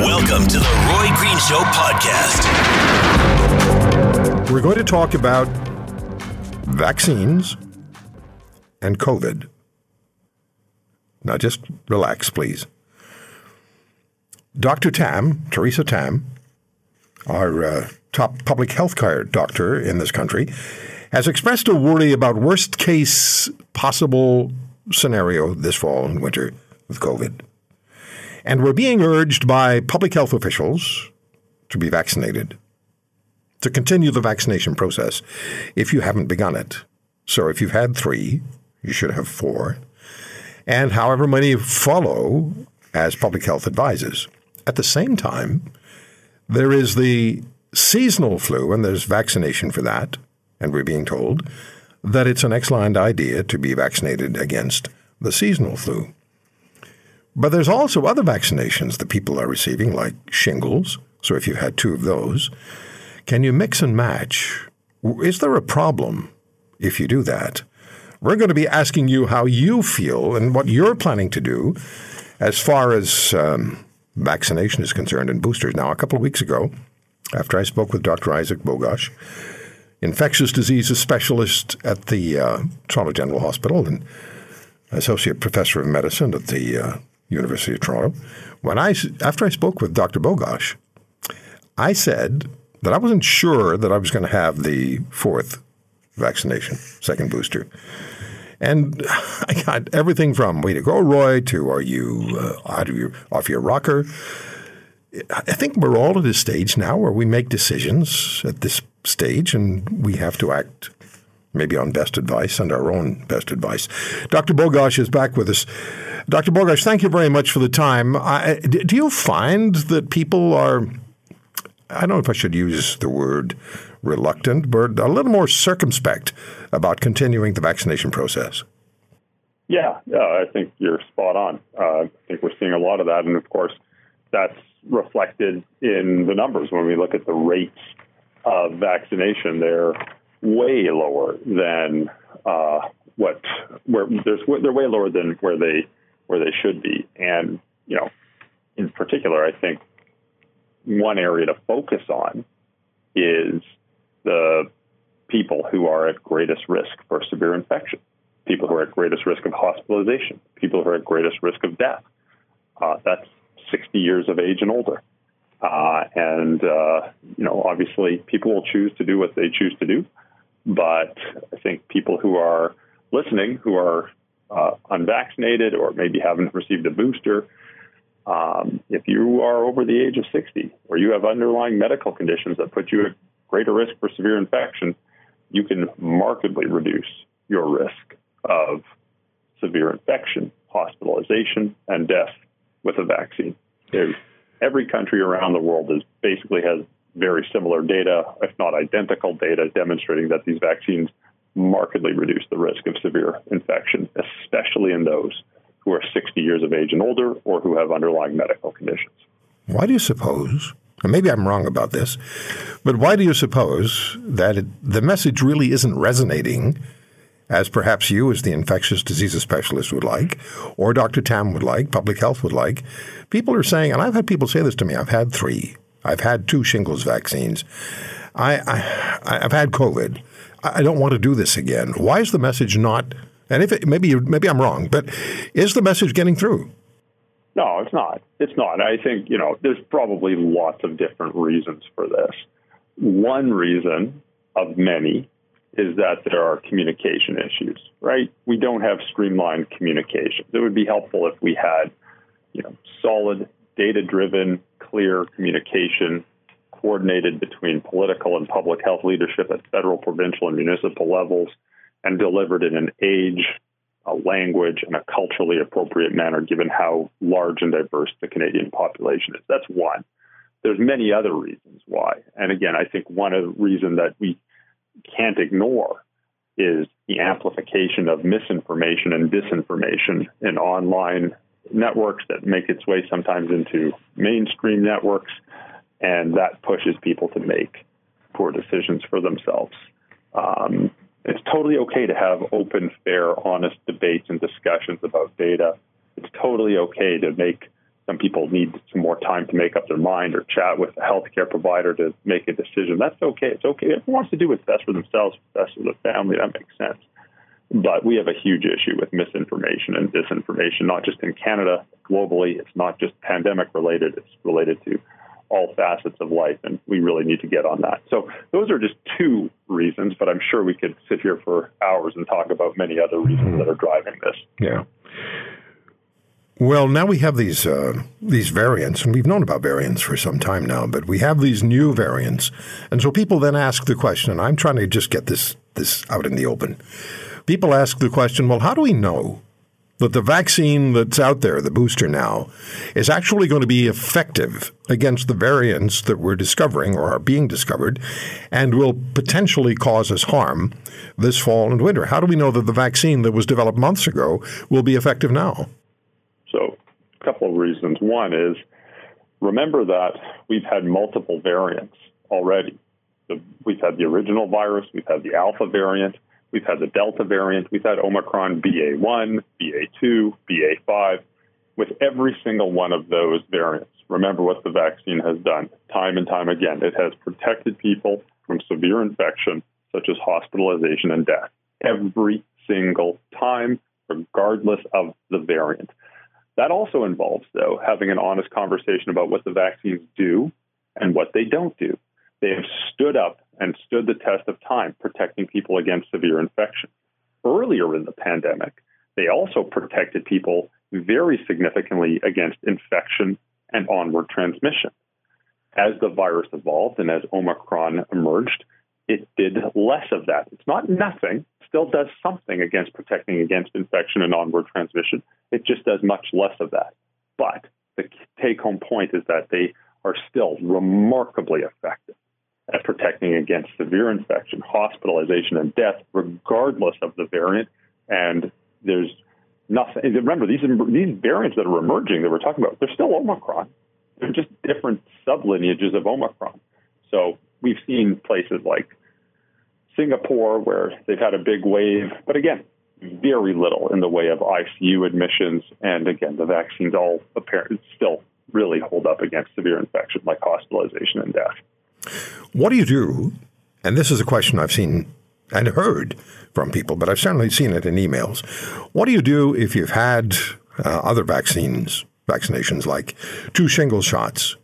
Welcome. To the Roy Green Show podcast. We're going to talk about vaccines and COVID. Now, just relax, please. Dr. Tam, Theresa Tam, our uh, top public health care doctor in this country, has expressed a worry about worst case possible scenario this fall and winter with COVID. And we're being urged by public health officials to be vaccinated, to continue the vaccination process if you haven't begun it. So if you've had three, you should have four. And however many follow as public health advises. At the same time, there is the seasonal flu, and there's vaccination for that. And we're being told that it's an excellent idea to be vaccinated against the seasonal flu. But there's also other vaccinations that people are receiving, like shingles. So if you've had two of those, can you mix and match? Is there a problem if you do that? We're going to be asking you how you feel and what you're planning to do as far as um, vaccination is concerned and boosters. Now, a couple of weeks ago, after I spoke with Dr. Isaac Bogoch, infectious diseases specialist at the uh, Toronto General Hospital and associate professor of medicine at the uh, University of Toronto. When I after I spoke with Dr. Bogoch, I said that I wasn't sure that I was going to have the fourth vaccination, second booster. And I got everything from way to go, Roy, to are you uh, out of your, off your rocker? I think we're all at a stage now where we make decisions at this stage and we have to act maybe on best advice and our own best advice. Dr. Bogoch is back with us. Dr. Bogoch, thank you very much for the time. I, do you find that people are, I don't know if I should use the word reluctant, but a little more circumspect about continuing the vaccination process? Yeah, yeah, I think you're spot on. Uh, I think we're seeing a lot of that, and of course, that's reflected in the numbers when we look at the rates of vaccination. They're way lower than uh, what where there's they're way lower than where they where they should be. And you know, in particular, I think one area to focus on is the people who are at greatest risk for severe infection, people who are at greatest risk of hospitalization, people who are at greatest risk of death. Uh, that's 60 years of age and older. Uh, and, uh, you know, obviously people will choose to do what they choose to do. But I think people who are listening, who are uh, unvaccinated or maybe haven't received a booster, um, if you are over the age of 60 or you have underlying medical conditions that put you at greater risk for severe infection, you can markedly reduce your risk of severe infection, hospitalization, and death with a vaccine. Every country around the world is basically has very similar data, if not identical data, demonstrating that these vaccines markedly reduce the risk of severe infection, especially in those who are 60 years of age and older or who have underlying medical conditions. Why do you suppose, and maybe I'm wrong about this, but why do you suppose that it, the message really isn't resonating as perhaps you, as the infectious diseases specialist, would like, or Dr. Tam would like, public health would like? People are saying, and I've had people say this to me, I've had three. I've had two shingles vaccines. I, I, have had COVID. I don't want to do this again. Why is the message not? And if it, maybe maybe I'm wrong, but is the message getting through? No, it's not. It's not. I think you know there's probably lots of different reasons for this. One reason of many is that there are communication issues. Right? We don't have streamlined communication. It would be helpful if we had, you know, solid, data-driven, clear communication coordinated between political and public health leadership at federal, provincial, and municipal levels, and delivered in an age, a language, and a culturally appropriate manner, given how large and diverse the Canadian population is. That's one. There's many other reasons why. And again, I think one of the reason that we can't ignore is the amplification of misinformation and disinformation in online networks that make its way sometimes into mainstream networks, and that pushes people to make poor decisions for themselves. Um, it's totally okay to have open, fair, honest debates and discussions about data. It's totally okay to make some people need some more time to make up their mind or chat with a healthcare provider to make a decision. That's okay. It's okay. Everyone wants to do what's best for themselves, best for the family. That makes sense. But we have a huge issue with misinformation and disinformation, not just in Canada, globally. It's not just pandemic related, it's related to all facets of life, and we really need to get on that. So, those are just two reasons, but I'm sure we could sit here for hours and talk about many other reasons that are driving this. Yeah. Well, now we have these uh, these variants, and we've known about variants for some time now. But we have these new variants, and so people then ask the question. And I'm trying to just get this this out in the open. People ask the question: Well, how do we know that the vaccine that's out there, the booster now, is actually going to be effective against the variants that we're discovering or are being discovered, and will potentially cause us harm this fall and winter? How do we know that the vaccine that was developed months ago will be effective now? So, a couple of reasons. One is remember that we've had multiple variants already. we've had the original virus, we've had the alpha variant, we've had the delta variant, we've had Omicron BA1, BA2, BA5. With every single one of those variants, remember what the vaccine has done time and time again. It has protected people from severe infection, such as hospitalization and death, every single time, regardless of the variant. That also involves, though, having an honest conversation about what the vaccines do and what they don't do. They have stood up and stood the test of time, protecting people against severe infection. Earlier in the pandemic, they also protected people very significantly against infection and onward transmission. As the virus evolved and as Omicron emerged, it did less of that. It's not nothing, still does something against protecting against infection and onward transmission. It just does much less of that. But the take home point is that they are still remarkably effective at protecting against severe infection, hospitalization, and death, regardless of the variant. And there's nothing. Remember, these these variants that are emerging that we're talking about, they're still Omicron. They're just different sublineages of Omicron. So we've seen places like Singapore, where they've had a big wave, but again, very little in the way of ICU admissions. And again, the vaccines all apparently still really hold up against severe infection like hospitalization and death. What do you do? And this is a question I've seen and heard from people, but I've certainly seen it in emails. What do you do if you've had uh, other vaccines, vaccinations like two shingles shots,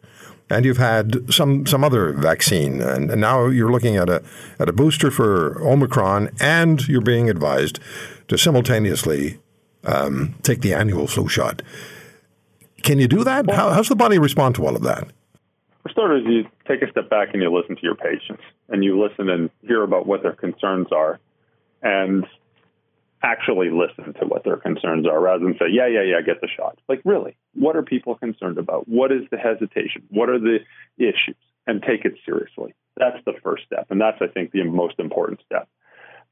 and you've had some some other vaccine, and, and now you're looking at a at a booster for Omicron, and you're being advised to simultaneously um, take the annual flu shot. Can you do that? How, how's the body respond to all of that? For starters, you take a step back and you listen to your patients, and you listen and hear about what their concerns are, and actually listen to what their concerns are rather than say, yeah, yeah, yeah, get the shot. Like, really, what are people concerned about? What is the hesitation? What are the issues? And take it seriously. That's the first step. And that's, I think, the most important step.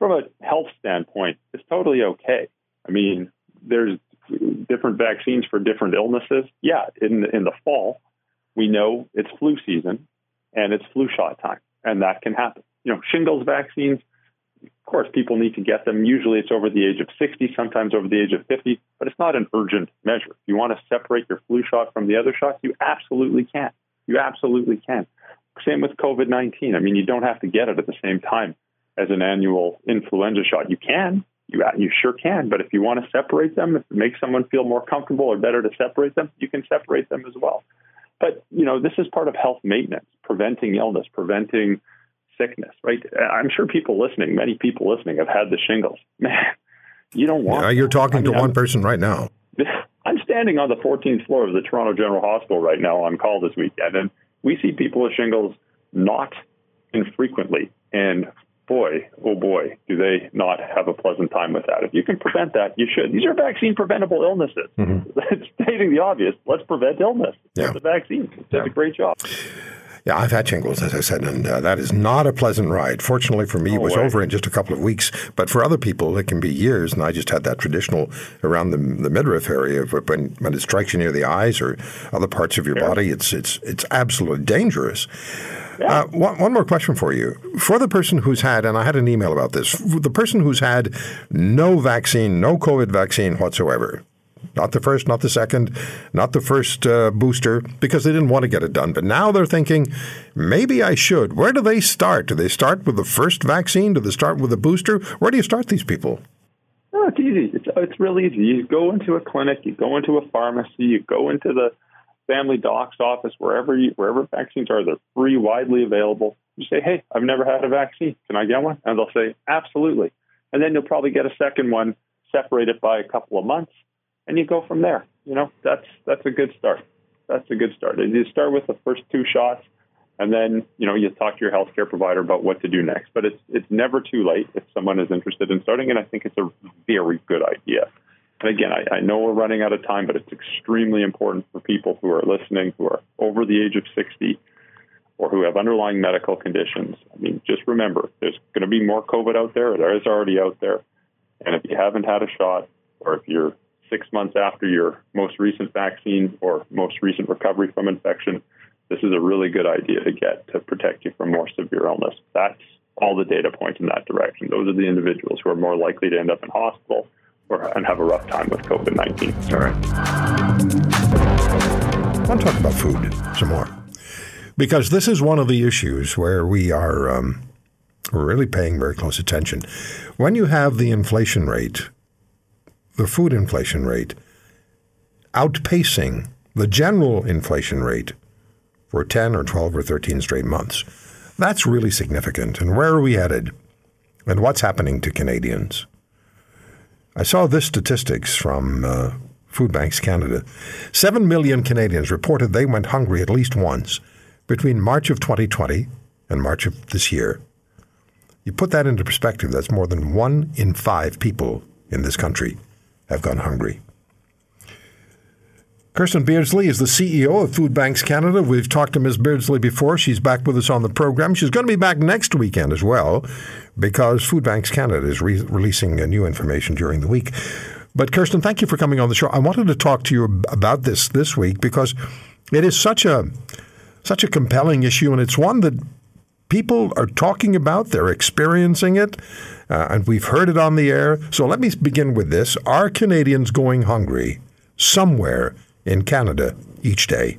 From a health standpoint, it's totally okay. I mean, there's different vaccines for different illnesses. Yeah, in in the fall, we know it's flu season and it's flu shot time, and that can happen. You know, shingles vaccines, of course, people need to get them. Usually it's over the age of 60, sometimes over the age of 50, but it's not an urgent measure. If you want to separate your flu shot from the other shots, you absolutely can. You absolutely can. Same with COVID 19. I mean, you don't have to get it at the same time as an annual influenza shot. You can, you, you sure can, but if you want to separate them, if it makes someone feel more comfortable or better to separate them, you can separate them as well. But, you know, this is part of health maintenance, preventing illness, preventing sickness, right? I'm sure people listening, many people listening, have had the shingles. Man, you don't want. Yeah, you're talking I mean, to one I'm, person right now. I'm standing on the 14th floor of the Toronto General Hospital right now on call this weekend, and we see people with shingles not infrequently. And boy, oh boy, do they not have a pleasant time with that. If you can prevent that, you should. These are vaccine preventable illnesses. Mm-hmm. Stating the obvious, let's prevent illness. Yeah. The vaccine does yeah. a great job. Yeah, I've had shingles, as I said, and uh, that is not a pleasant ride. Fortunately for me, no it was way. over in just a couple of weeks. But for other people, it can be years. And I just had that traditional around the, the midriff area. When, when it strikes you near the eyes or other parts of your yeah. body, it's, it's, it's absolutely dangerous. Yeah. Uh, one, one, more question for you. For the person who's had, and I had an email about this, the person who's had no vaccine, no COVID vaccine whatsoever, not the first, not the second, not the first uh, booster, because they didn't want to get it done. But now they're thinking, maybe I should. Where do they start? Do they start with the first vaccine? Do they start with a booster? Where do you start these people? Oh, it's easy. It's, it's easy. You go into a clinic, you go into a pharmacy, you go into the family doc's office, wherever you, wherever vaccines are, they're free, widely available. You say, "Hey, I've never had a vaccine. Can I get one?" And they'll say, "Absolutely." And then you'll probably get a second one, separated by a couple of months, and you go from there. You know, that's that's a good start. That's a good start. You start with the first two shots, and then you know you talk to your healthcare provider about what to do next. But it's it's never too late if someone is interested in starting, and I think it's a very good idea. And again, I, I know we're running out of time, but it's extremely important for people who are listening, who are over the age of 60, or who have underlying medical conditions. I mean, just remember, there's going to be more COVID out there. There is already out there. And if you haven't had a shot, or if you're six months after your most recent vaccine or most recent recovery from infection, this is a really good idea to get to protect you from more severe illness. That's all the data point in that direction. Those are the individuals who are more likely to end up in hospital or, and have a rough time with COVID 19. All right. I want to talk about food some more because this is one of the issues where we are um, really paying very close attention. When you have the inflation rate, the food inflation rate, outpacing the general inflation rate for 10 or 12 or 13 straight months, that's really significant. And where are we headed? And what's happening to Canadians? I saw this statistics from uh, Food Banks Canada. Seven million Canadians reported they went hungry at least once between March of 2020 and March of this year. You put that into perspective, that's more than one in five people in this country have gone hungry. Kirstin Beardsley is the CEO of Food Banks Canada. We've talked to Ms. Beardsley before. She's back with us on the program. She's going to be back next weekend as well because Food Banks Canada is re- releasing uh, new information during the week. But Kirstin, thank you for coming on the show. I wanted to talk to you about this this week because it is such a such a compelling issue, and it's one that people are talking about. They're experiencing it, uh, and we've heard it on the air. So let me begin with this: Are Canadians going hungry somewhere in Canada each day?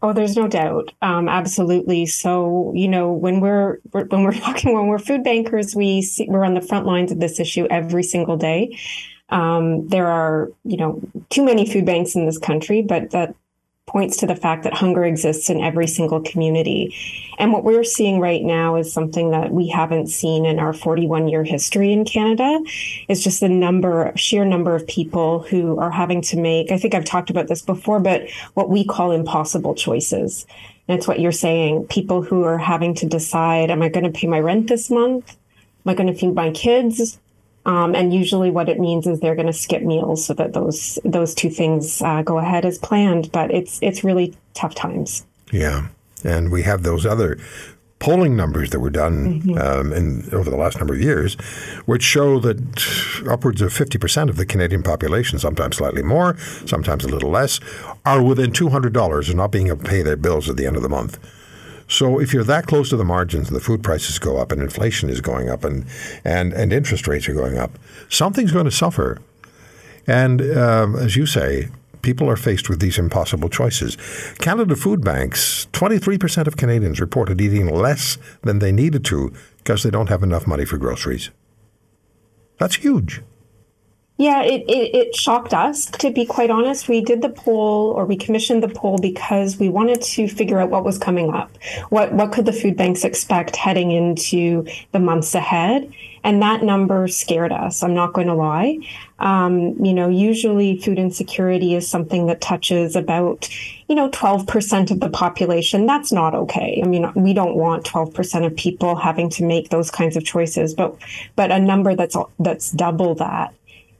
Oh, there's no doubt. Um, absolutely. So, you know, when we're when we're talking when we're food bankers, we see, we're on the front lines of this issue every single day. Um, there are, you know, too many food banks in this country, but that points to the fact that hunger exists in every single community. And what we're seeing right now is something that we haven't seen in our 41 year history in Canada is just the number, sheer number of people who are having to make, I think I've talked about this before, but what we call impossible choices. And it's what you're saying. People who are having to decide, am I going to pay my rent this month? Am I going to feed my kids? Um, and usually, what it means is they're going to skip meals so that those those two things uh, go ahead as planned. But it's it's really tough times. Yeah, and we have those other polling numbers that were done mm-hmm. um, in, over the last number of years, which show that upwards of 50% of the Canadian population, sometimes slightly more, sometimes a little less, are within $200 of not being able to pay their bills at the end of the month. So if you're that close to the margins and the food prices go up and inflation is going up and and, and interest rates are going up, something's going to suffer. And um, as you say, people are faced with these impossible choices. Canada Food Banks, 23% of Canadians reported eating less than they needed to because they don't have enough money for groceries. That's huge. Yeah, it, it, it, shocked us, to be quite honest. We did the poll or we commissioned the poll because we wanted to figure out what was coming up. What, what could the food banks expect heading into the months ahead? And that number scared us. I'm not going to lie. Um, you know, usually food insecurity is something that touches about you know, 12% of the population, that's not okay. I mean, we don't want 12% of people having to make those kinds of choices, but but a number that's that's double that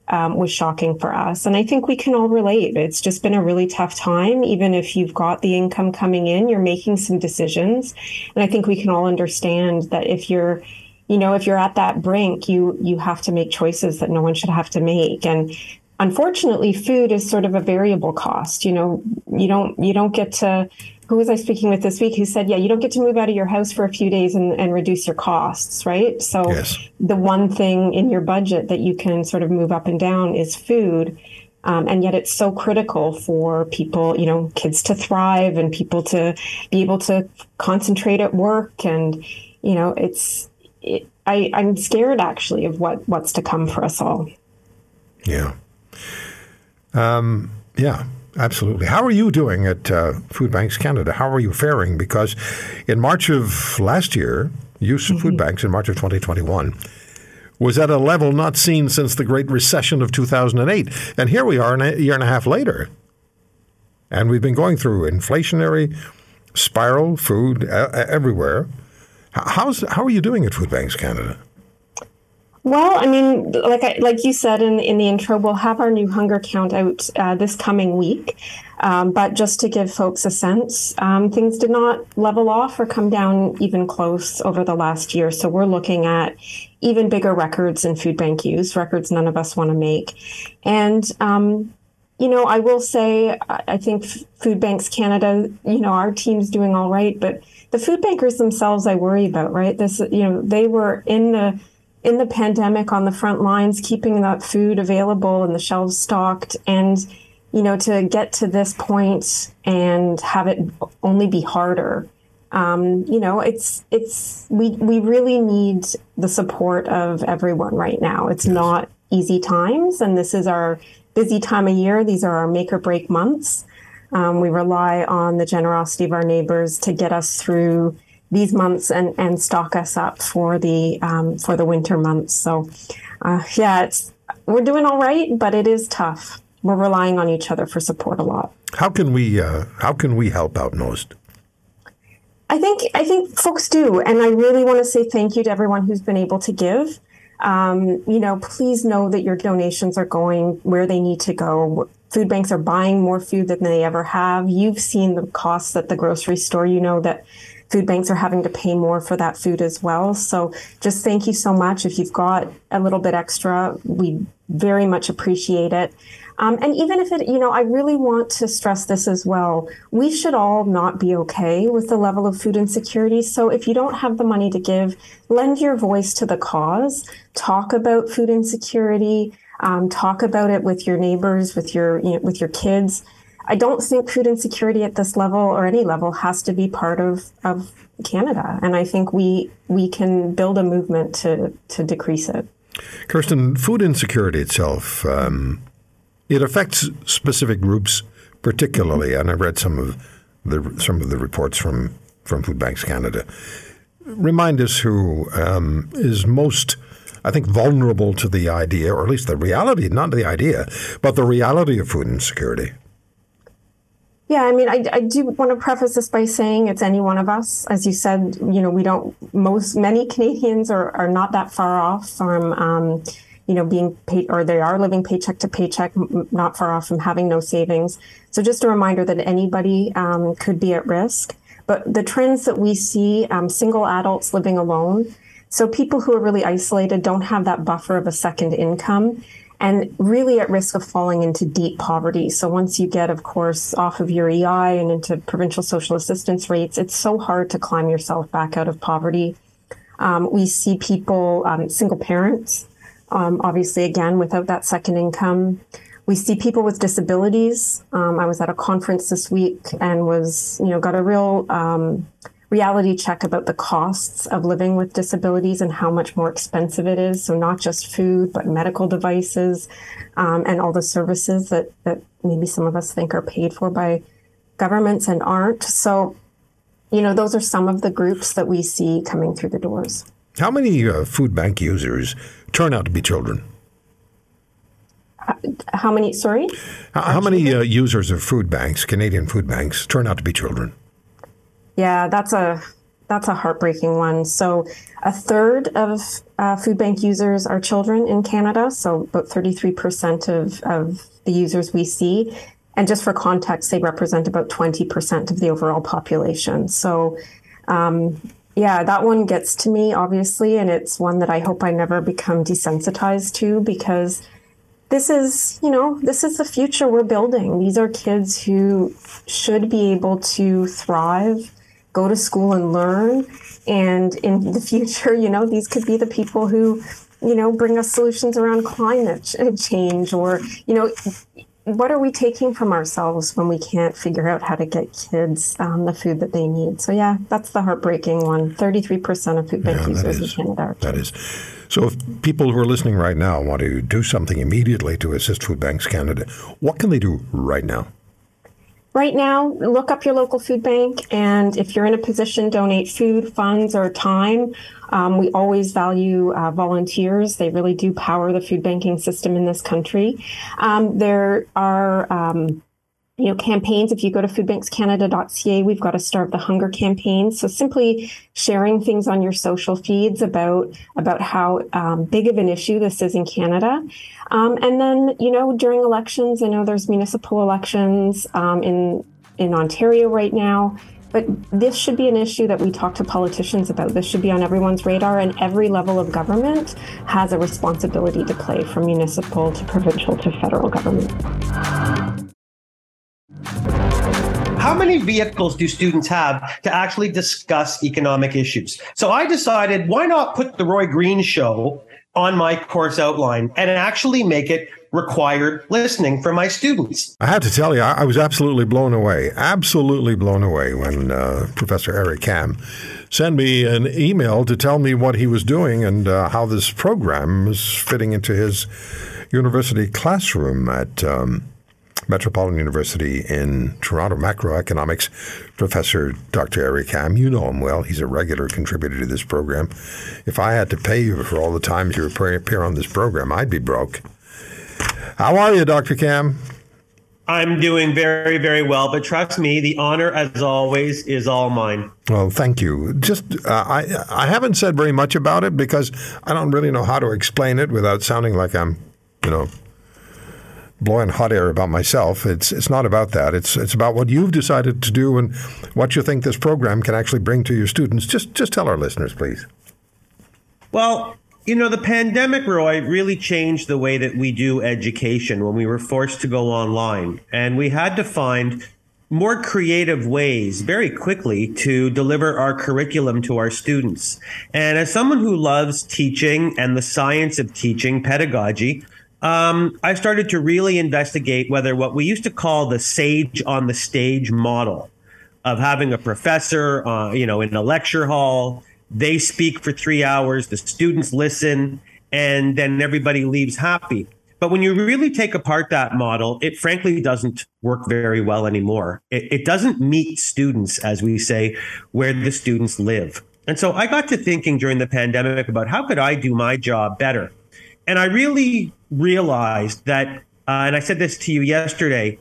um, was shocking for us. And I think we can all relate. It's just been a really tough time. Even if you've got the income coming in, you're making some decisions. And I think we can all understand that if you're, you know, if you're at that brink, you you have to make choices that no one should have to make. And unfortunately, food is sort of a variable cost. You know, you don't you don't get to who was I speaking with this week who said, yeah, you don't get to move out of your house for a few days and, and reduce your costs, right? So yes. the one thing in your budget that you can sort of move up and down is food. Um, and yet it's so critical for people, you know, kids to thrive and people to be able to concentrate at work. And, you know, it's, it, I, I'm scared actually of what, what's to come for us all. Yeah. Um, yeah. Absolutely. How are you doing at uh, Food Banks Canada? How are you faring? Because in March of last year, use of mm-hmm. food banks in March of 2021 was at a level not seen since the Great Recession of 2008. And here we are a year and a half later. And we've been going through inflationary spiral, food uh, everywhere. How's, how are you doing at Food Banks Canada? Well, I mean, like I, like you said in in the intro, we'll have our new hunger count out uh, this coming week. Um, but just to give folks a sense, um, things did not level off or come down even close over the last year. So we're looking at even bigger records in food bank use, records none of us want to make. And um, you know, I will say, I think Food Banks Canada, you know, our team's doing all right, but the food bankers themselves, I worry about, right? This, you know, they were in the in the pandemic on the front lines, keeping that food available and the shelves stocked. And, you know, to get to this point and have it only be harder. Um, you know, it's it's we we really need the support of everyone right now. It's yes. not easy times, and this is our busy time of year. These are our make or break months. Um, we rely on the generosity of our neighbors to get us through these months and, and stock us up for the um, for the winter months. So uh, yeah, it's we're doing all right, but it is tough. We're relying on each other for support a lot. How can we uh, how can we help out most? I think I think folks do, and I really want to say thank you to everyone who's been able to give. Um, you know, please know that your donations are going where they need to go. Food banks are buying more food than they ever have. You've seen the costs at the grocery store. You know that food banks are having to pay more for that food as well. So just thank you so much. If you've got a little bit extra, we very much appreciate it. Um, and even if it, you know, I really want to stress this as well. We should all not be okay with the level of food insecurity. So if you don't have the money to give, lend your voice to the cause. Talk about food insecurity. Um, talk about it with your neighbors, with your, you know, with your kids. I don't think food insecurity at this level or any level has to be part of, of Canada. And I think we we can build a movement to to decrease it. Kirstin, food insecurity itself, um, it affects specific groups particularly, and I read some of the some of the reports from from Food Banks Canada. Remind us who um, is most I think, vulnerable to the idea, or at least the reality, not the idea, but the reality of food insecurity. Yeah, I mean, I, I do want to preface this by saying it's any one of us. As you said, you know, we don't, most, many Canadians are, are not that far off from, um, you know, being paid, or they are living paycheck to paycheck, not far off from having no savings. So just a reminder that anybody um, could be at risk. But the trends that we see, um, single adults living alone, so people who are really isolated don't have that buffer of a second income and really at risk of falling into deep poverty. So once you get, of course, off of your EI and into provincial social assistance rates, it's so hard to climb yourself back out of poverty. Um, we see people, um, single parents, um, obviously, again, without that second income. We see people with disabilities. Um, I was at a conference this week and was, you know, got a real um, reality check about the costs of living with disabilities and how much more expensive it is. So not just food, but medical devices um, and all the services that, that maybe some of us think are paid for by governments and aren't. So, you know, those are some of the groups that we see coming through the doors. How many uh, food bank users turn out to be children? How many? Sorry. How, how many uh, users of food banks, Canadian food banks, turn out to be children? Yeah, that's a that's a heartbreaking one. So, a third of uh, food bank users are children in Canada. So, about thirty three percent of of the users we see, and just for context, they represent about twenty percent of the overall population. So. Um, yeah, that one gets to me, obviously, and it's one that I hope I never become desensitized to because this is, you know, this is the future we're building. These are kids who should be able to thrive, go to school and learn. And in the future, you know, these could be the people who, you know, bring us solutions around climate change or, you know, what are we taking from ourselves when we can't figure out how to get kids um, the food that they need? So yeah, that's the heartbreaking one. Thirty-three percent of food bank yeah, users in Canada are That is. So if people who are listening right now want to do something immediately to assist Food Banks Canada, what can they do right now? Right now, look up your local food bank, and if you're in a position, donate food, funds, or time. Um, we always value uh, volunteers. They really do power the food banking system in this country. Um, there are um, you know campaigns if you go to foodbankscanada.ca we've got a starve the hunger campaign so simply sharing things on your social feeds about about how um, big of an issue this is in canada um, and then you know during elections i know there's municipal elections um, in in ontario right now but this should be an issue that we talk to politicians about. This should be on everyone's radar, and every level of government has a responsibility to play from municipal to provincial to federal government. How many vehicles do students have to actually discuss economic issues? So I decided why not put the Roy Green show on my course outline and actually make it required listening for my students. I have to tell you, I was absolutely blown away, absolutely blown away when uh, Professor Eric Kam sent me an email to tell me what he was doing and uh, how this program was fitting into his university classroom at. Um, Metropolitan University in Toronto, macroeconomics professor Dr. Eric Kam. You know him well. He's a regular contributor to this program. If I had to pay you for all the times you appear on this program, I'd be broke. How are you, Dr. Kam? I'm doing very, very well, but trust me, the honor, as always, is all mine. Well, thank you. Just, uh, I, I haven't said very much about it because I don't really know how to explain it without sounding like I'm, you know, blowing hot air about myself. It's it's not about that. It's it's about what you've decided to do and what you think this program can actually bring to your students. Just just tell our listeners, please. Well, you know, the pandemic, Roy, really changed the way that we do education when we were forced to go online, and we had to find more creative ways very quickly to deliver our curriculum to our students. And as someone who loves teaching and the science of teaching, pedagogy, um, I started to really investigate whether what we used to call the sage on the stage model of having a professor, uh, you know, in a lecture hall, they speak for three hours, the students listen, and then everybody leaves happy. But when you really take apart that model, it frankly doesn't work very well anymore. It, it doesn't meet students, as we say, where the students live. And so I got to thinking during the pandemic about how could I do my job better? And I really realized that, uh, and I said this to you yesterday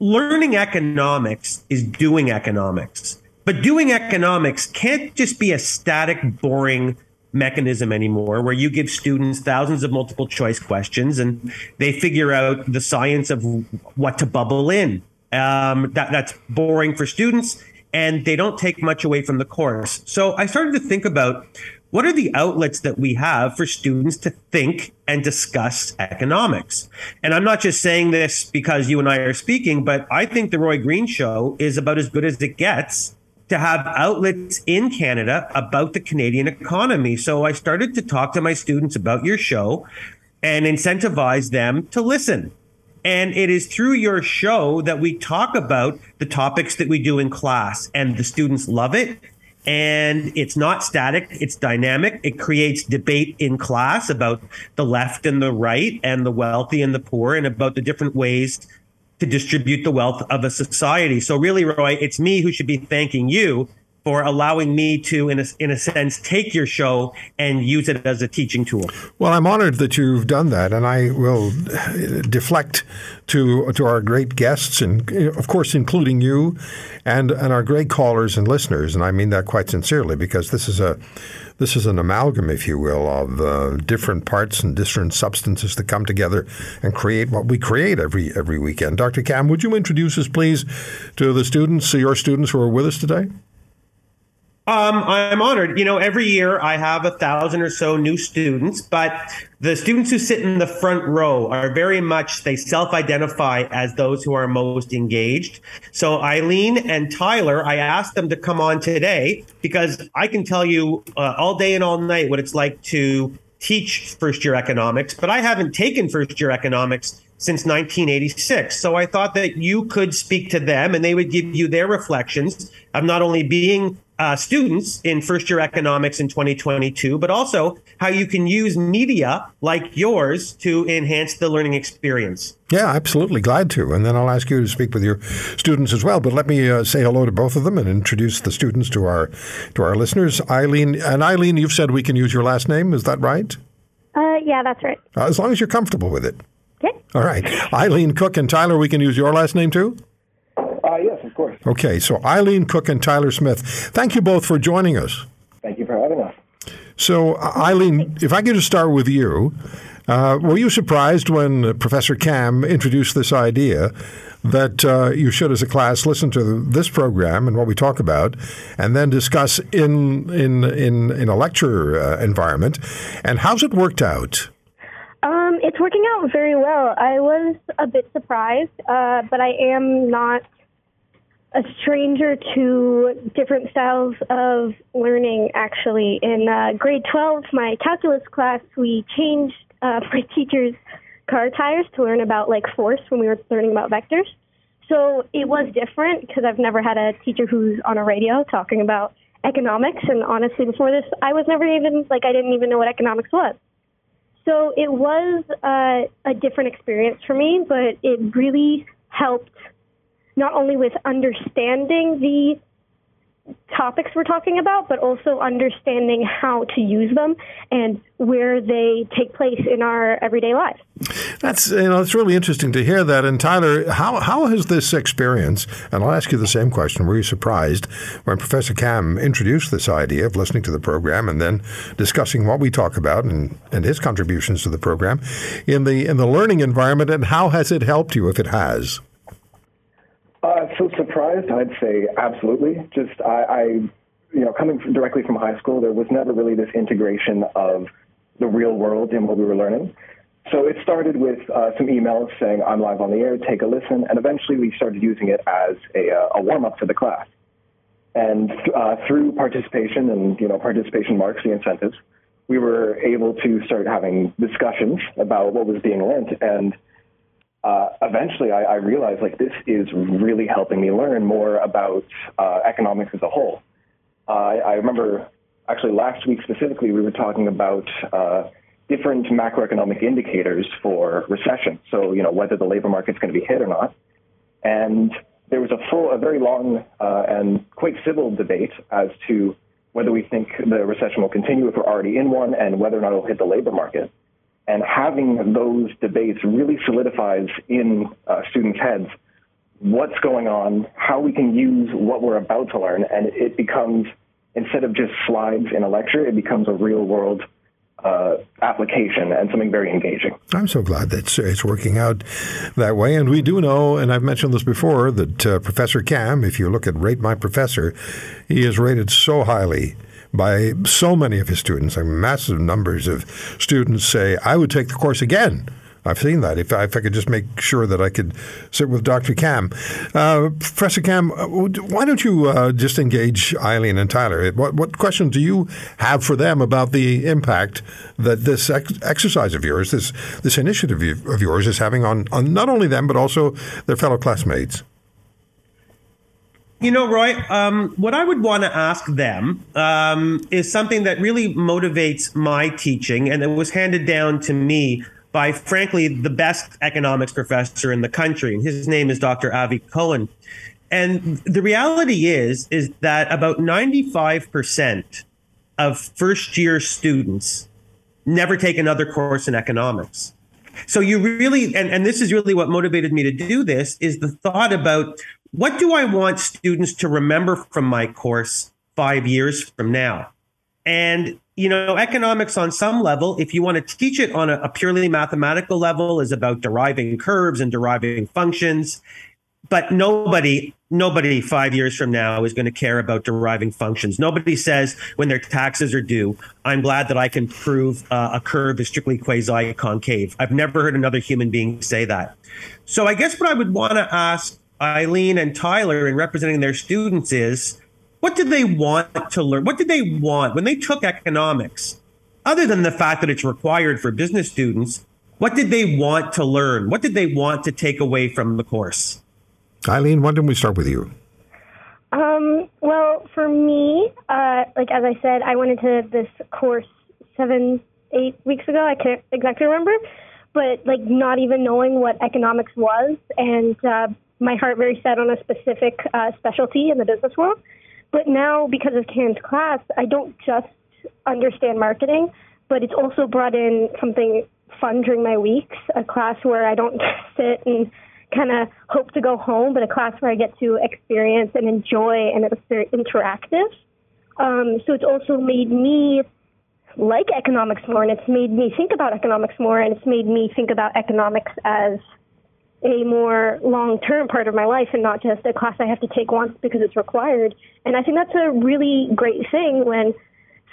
learning economics is doing economics. But doing economics can't just be a static, boring mechanism anymore where you give students thousands of multiple choice questions and they figure out the science of what to bubble in. Um, that, that's boring for students and they don't take much away from the course. So I started to think about what are the outlets that we have for students to think and discuss economics? And I'm not just saying this because you and I are speaking, but I think the Roy Green Show is about as good as it gets to have outlets in Canada about the Canadian economy. So I started to talk to my students about your show and incentivize them to listen. And it is through your show that we talk about the topics that we do in class, and the students love it and it's not static it's dynamic. It creates debate in class about the left and the right and the wealthy and the poor and about the different ways to distribute the wealth of a society. So really roy it's me who should be thanking you for allowing me to, in a, in a sense, take your show and use it as a teaching tool. Well, I'm honored that you've done that, and I will deflect to to our great guests, and of course, including you, and and our great callers and listeners. And I mean that quite sincerely because this is a this is an amalgam, if you will, of uh, different parts and different substances that come together and create what we create every every weekend. Dr. Kam, would you introduce us, please, to the students, your students who are with us today? Um, I'm honored. You know, every year I have a thousand or so new students, but the students who sit in the front row are very much, they self identify as those who are most engaged. So Eileen and Tyler, I asked them to come on today because I can tell you uh, all day and all night what it's like to teach first year economics, but I haven't taken first year economics since 1986. So I thought that you could speak to them and they would give you their reflections of not only being uh, students in first year economics in 2022, but also how you can use media like yours to enhance the learning experience. Yeah, absolutely. Glad to. And then I'll ask you to speak with your students as well. But let me uh, say hello to both of them and introduce the students to our to our listeners. Eileen and Eileen, you've said we can use your last name. Is that right? Uh, yeah, that's right. Uh, as long as you're comfortable with it. Okay. All right. Eileen Cook and Tyler, we can use your last name too? Yes, of course. Okay, so Eileen Cook and Tyler Smith, thank you both for joining us. Thank you for having us. So, uh, Eileen, if I could just start with you, uh, were you surprised when Professor Kam introduced this idea that uh, you should, as a class, listen to this program and what we talk about, and then discuss in in in, in a lecture uh, environment? And how's it worked out? Um, it's working out very well. I was a bit surprised, uh, but I am not a stranger to different styles of learning. Actually, in uh, grade 12, my calculus class, we changed uh, my teacher's car tires to learn about like force when we were learning about vectors. So it was different because I've never had a teacher who's on a radio talking about economics. And honestly, before this, I was never even like I didn't even know what economics was. So it was uh, a different experience for me, but it really helped not only with understanding the topics we're talking about, but also understanding how to use them and where they take place in our everyday lives. That's you know it's really interesting to hear that. And Tyler, how how has this experience? And I'll ask you the same question. Were you surprised when Professor Kam introduced this idea of listening to the program and then discussing what we talk about and, and his contributions to the program in the in the learning environment? And how has it helped you, if it has? Uh, so surprised, I'd say absolutely. Just I, I, you know, coming directly from high school, there was never really this integration of the real world in what we were learning. So it started with uh, some emails saying, I'm live on the air, take a listen. And eventually we started using it as a, uh, a warm up for the class. And uh, through participation and, you know, participation marks, the incentives, we were able to start having discussions about what was being learned. And uh, eventually I, I, realized like this is really helping me learn more about uh, economics as a whole. Uh, I remember actually last week specifically we were talking about uh, different macroeconomic indicators for recession. So you know whether the labor market's going to be hit or not, and there was a full, a very long uh, and quite civil debate as to whether we think the recession will continue if we're already in one, and whether or not it'll hit the labor market and having those debates really solidifies in uh, students' heads what's going on, how we can use what we're about to learn, and it becomes instead of just slides in a lecture, it becomes a real world uh, application and something very engaging. I'm so glad that it's working out that way. And we do know, and I've mentioned this before, that uh, Professor Kam, if you look at Rate My Professor, he is rated so highly by so many of his students. Like massive numbers of students say, I would take the course again. I've seen that. If I, if I could just make sure that I could sit with Dr. Kam. Uh, Professor Kam, uh, why don't you uh, just engage Eileen and Tyler? What, what questions do you have for them about the impact that this ex- exercise of yours, this, this initiative of yours, is having on, on not only them, but also their fellow classmates? You know, Roy, um, what I would want to ask them um, is something that really motivates my teaching, and it was handed down to me by, frankly, the best economics professor in the country. And His name is Dr. Avi Cohen. And the reality is, is that about 95% of first year students never take another course in economics. So you really, and, and this is really what motivated me to do this, is the thought about what do I want students to remember from my course five years from now? And, you know, economics on some level, if you want to teach it on a, a purely mathematical level, is about deriving curves and deriving functions. But nobody, nobody five years from now is going to care about deriving functions. Nobody says when their taxes are due, I'm glad that I can prove uh, a curve is strictly quasi concave. I've never heard another human being say that. So I guess what I would want to ask Eileen and Tyler in representing their students is what did they want to learn? What did they want when they took economics? Other than the fact that it's required for business students, what did they want to learn? What did they want to take away from the course? Eileen, why don't we start with you? Um, well, for me, uh, like as I said, I went into this course seven, eight weeks ago. I can't exactly remember, but like not even knowing what economics was, and uh, my heart very set on a specific uh, specialty in the business world. But now, because of Kam's class, I don't just understand marketing, but it's also brought in something fun during my weeks, a class where I don't sit and kind of hope to go home, but a class where I get to experience and enjoy, and it's very interactive. Um, so it's also made me like economics more, and it's made me think about economics more, and it's made me think about economics as a more long term part of my life and not just a class I have to take once because it's required. And I think that's a really great thing when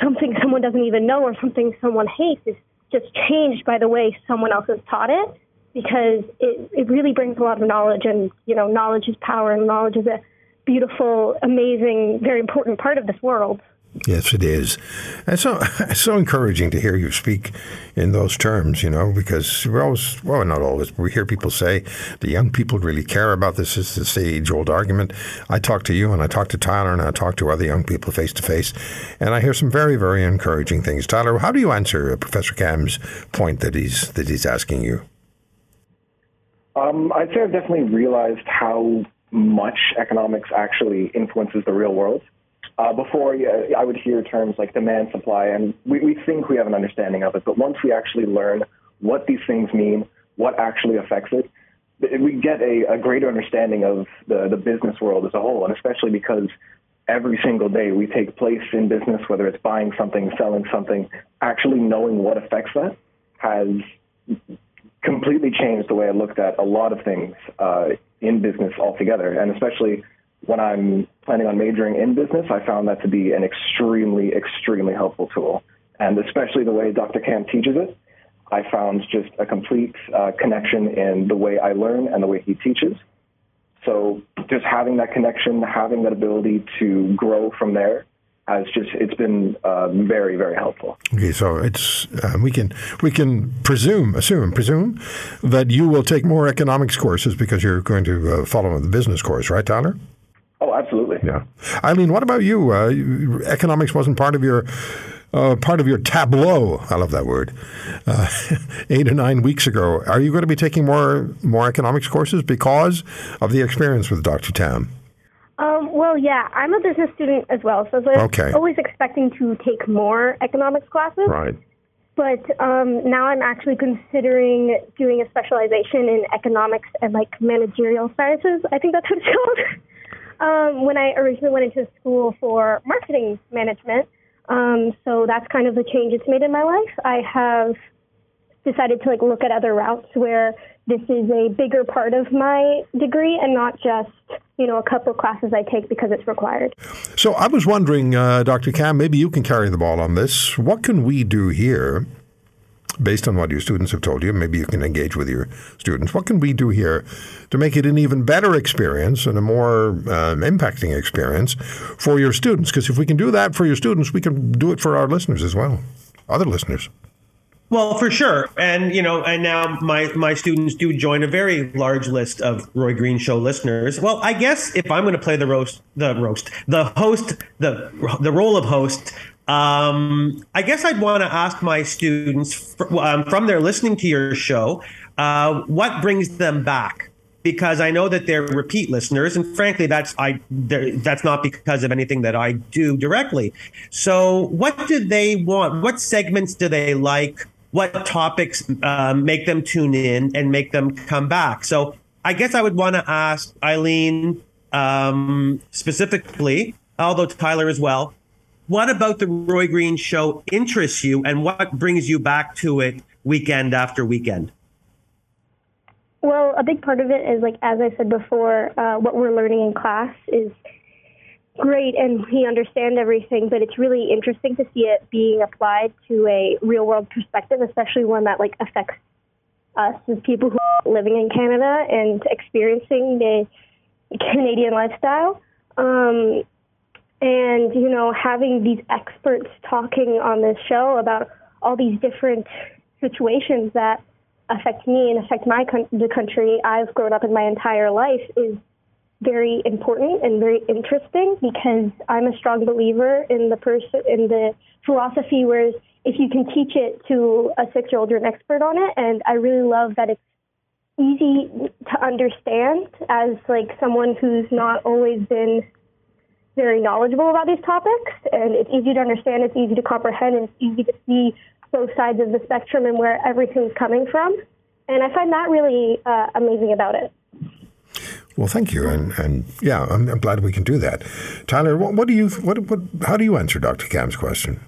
something someone doesn't even know or something someone hates is just changed by the way someone else has taught it because it, it really brings a lot of knowledge and you know knowledge is power and knowledge is a beautiful amazing very important part of this world Yes, it is. It's so it's so encouraging to hear you speak in those terms, you know, because we're always well, not always, we hear people say the young people really care about this. It's this age old argument. I talk to you and I talk to Tyler and I talk to other young people face to face, and I hear some very, very encouraging things. Tyler, how do you answer Professor Kam's point that he's that he's asking you? Um, I'd say I've definitely realized how much economics actually influences the real world. Uh, before, yeah, I would hear terms like demand, supply, and we, we think we have an understanding of it. But once we actually learn what these things mean, what actually affects it, we get a, a greater understanding of the, the business world as a whole, and especially because every single day we take place in business, whether it's buying something, selling something, actually knowing what affects that has completely changed the way I looked at a lot of things uh, in business altogether, and especially when I'm planning on majoring in business, I found that to be an extremely, extremely helpful tool. And especially the way Dr. Kam teaches it, I found just a complete uh, connection in the way I learn and the way he teaches. So just having that connection, having that ability to grow from there has just it's been uh, very very helpful. Okay, so it's uh, we can we can presume assume presume that you will take more economics courses because you're going to uh, follow the business course, right, Tyler? Oh, absolutely. Yeah, Eileen, what about you? Uh, economics wasn't part of your. Uh, part of your tableau, I love that word. Uh, eight or nine weeks ago, are you going to be taking more more economics courses because of the experience with Dr. Tam? Um, well, yeah, I'm a business student as well, so I was Okay. always expecting to take more economics classes. Right. But um, now I'm actually considering doing a specialization in economics and like managerial sciences. I think that's what it's called. Um, when I originally went into school for marketing management, um, so that's kind of the change it's made in my life. I have decided to like look at other routes where this is a bigger part of my degree and not just you know a couple of classes I take because it's required. So I was wondering, uh, Dr. Kam, maybe you can carry the ball on this. What can we do here, based on what your students have told you? Maybe you can engage with your students. What can we do here to make it an even better experience and a more um, impacting experience for your students? Because if we can do that for your students, we can do it for our listeners as well, other listeners. Well, for sure, and you know, and now my my students do join a very large list of Roy Green Show listeners. Well, I guess if I'm going to play the roast, the roast, the host, the the role of host, um, I guess I'd want to ask my students um, from their listening to your show, uh, what brings them back because I know that they're repeat listeners, and frankly, that's I that's not because of anything that I do directly. So, what do they want? What segments do they like? What topics uh, make them tune in and make them come back? So, I guess I would want to ask Eileen um, specifically, although Tyler as well. What about the Roy Green Show interests you, and what brings you back to it weekend after weekend? Well, a big part of it is like as I said before, uh, what we're learning in class is great and we understand everything, but it's really interesting to see it being applied to a real world perspective, especially one that like affects us as people who are living in Canada and experiencing the Canadian lifestyle. Um, and you know, having these experts talking on this show about all these different situations that affect me and affect my con- the country I've grown up in my entire life is very important and very interesting because I'm a strong believer in the person in the philosophy where if you can teach it to a six year old, you're an expert on it. And I really love that it's easy to understand as like someone who's not always been very knowledgeable about these topics and it's easy to understand, it's easy to comprehend, and it's easy to see both sides of the spectrum and where everything's coming from. And I find that really uh, amazing about it. Well, thank you, and and yeah, I'm, I'm glad we can do that. Tyler, what, what, do you what what how do you answer Dr. Kam's question?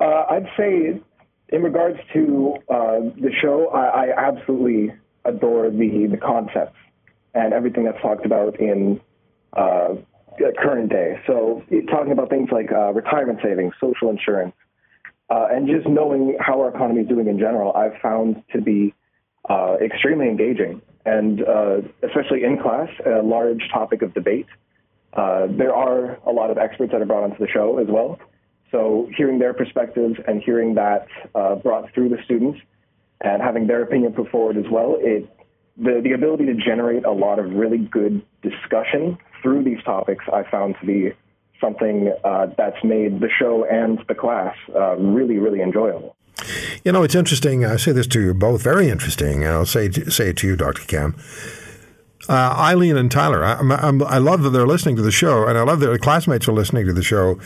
Uh, I'd say, in regards to uh, the show, I, I, absolutely adore the the concepts and everything that's talked about in uh, current day. So, talking about things like uh, retirement savings, social insurance, uh, and just knowing how our economy is doing in general, I've found to be uh, extremely engaging, and uh, especially in class, a large topic of debate. Uh, there are a lot of experts that are brought onto the show as well. So hearing their perspectives and hearing that uh, brought through the students and having their opinion put forward as well, it the, the ability to generate a lot of really good discussion through these topics I found to be something uh, that's made the show and the class uh, really, really enjoyable. You know, it's interesting. I say this to you both, very interesting, I'll say say it to you, Dr. Kam. Uh, Eileen and Tyler, I, I'm, i love that they're listening to the show, and I love that their classmates are listening to the show.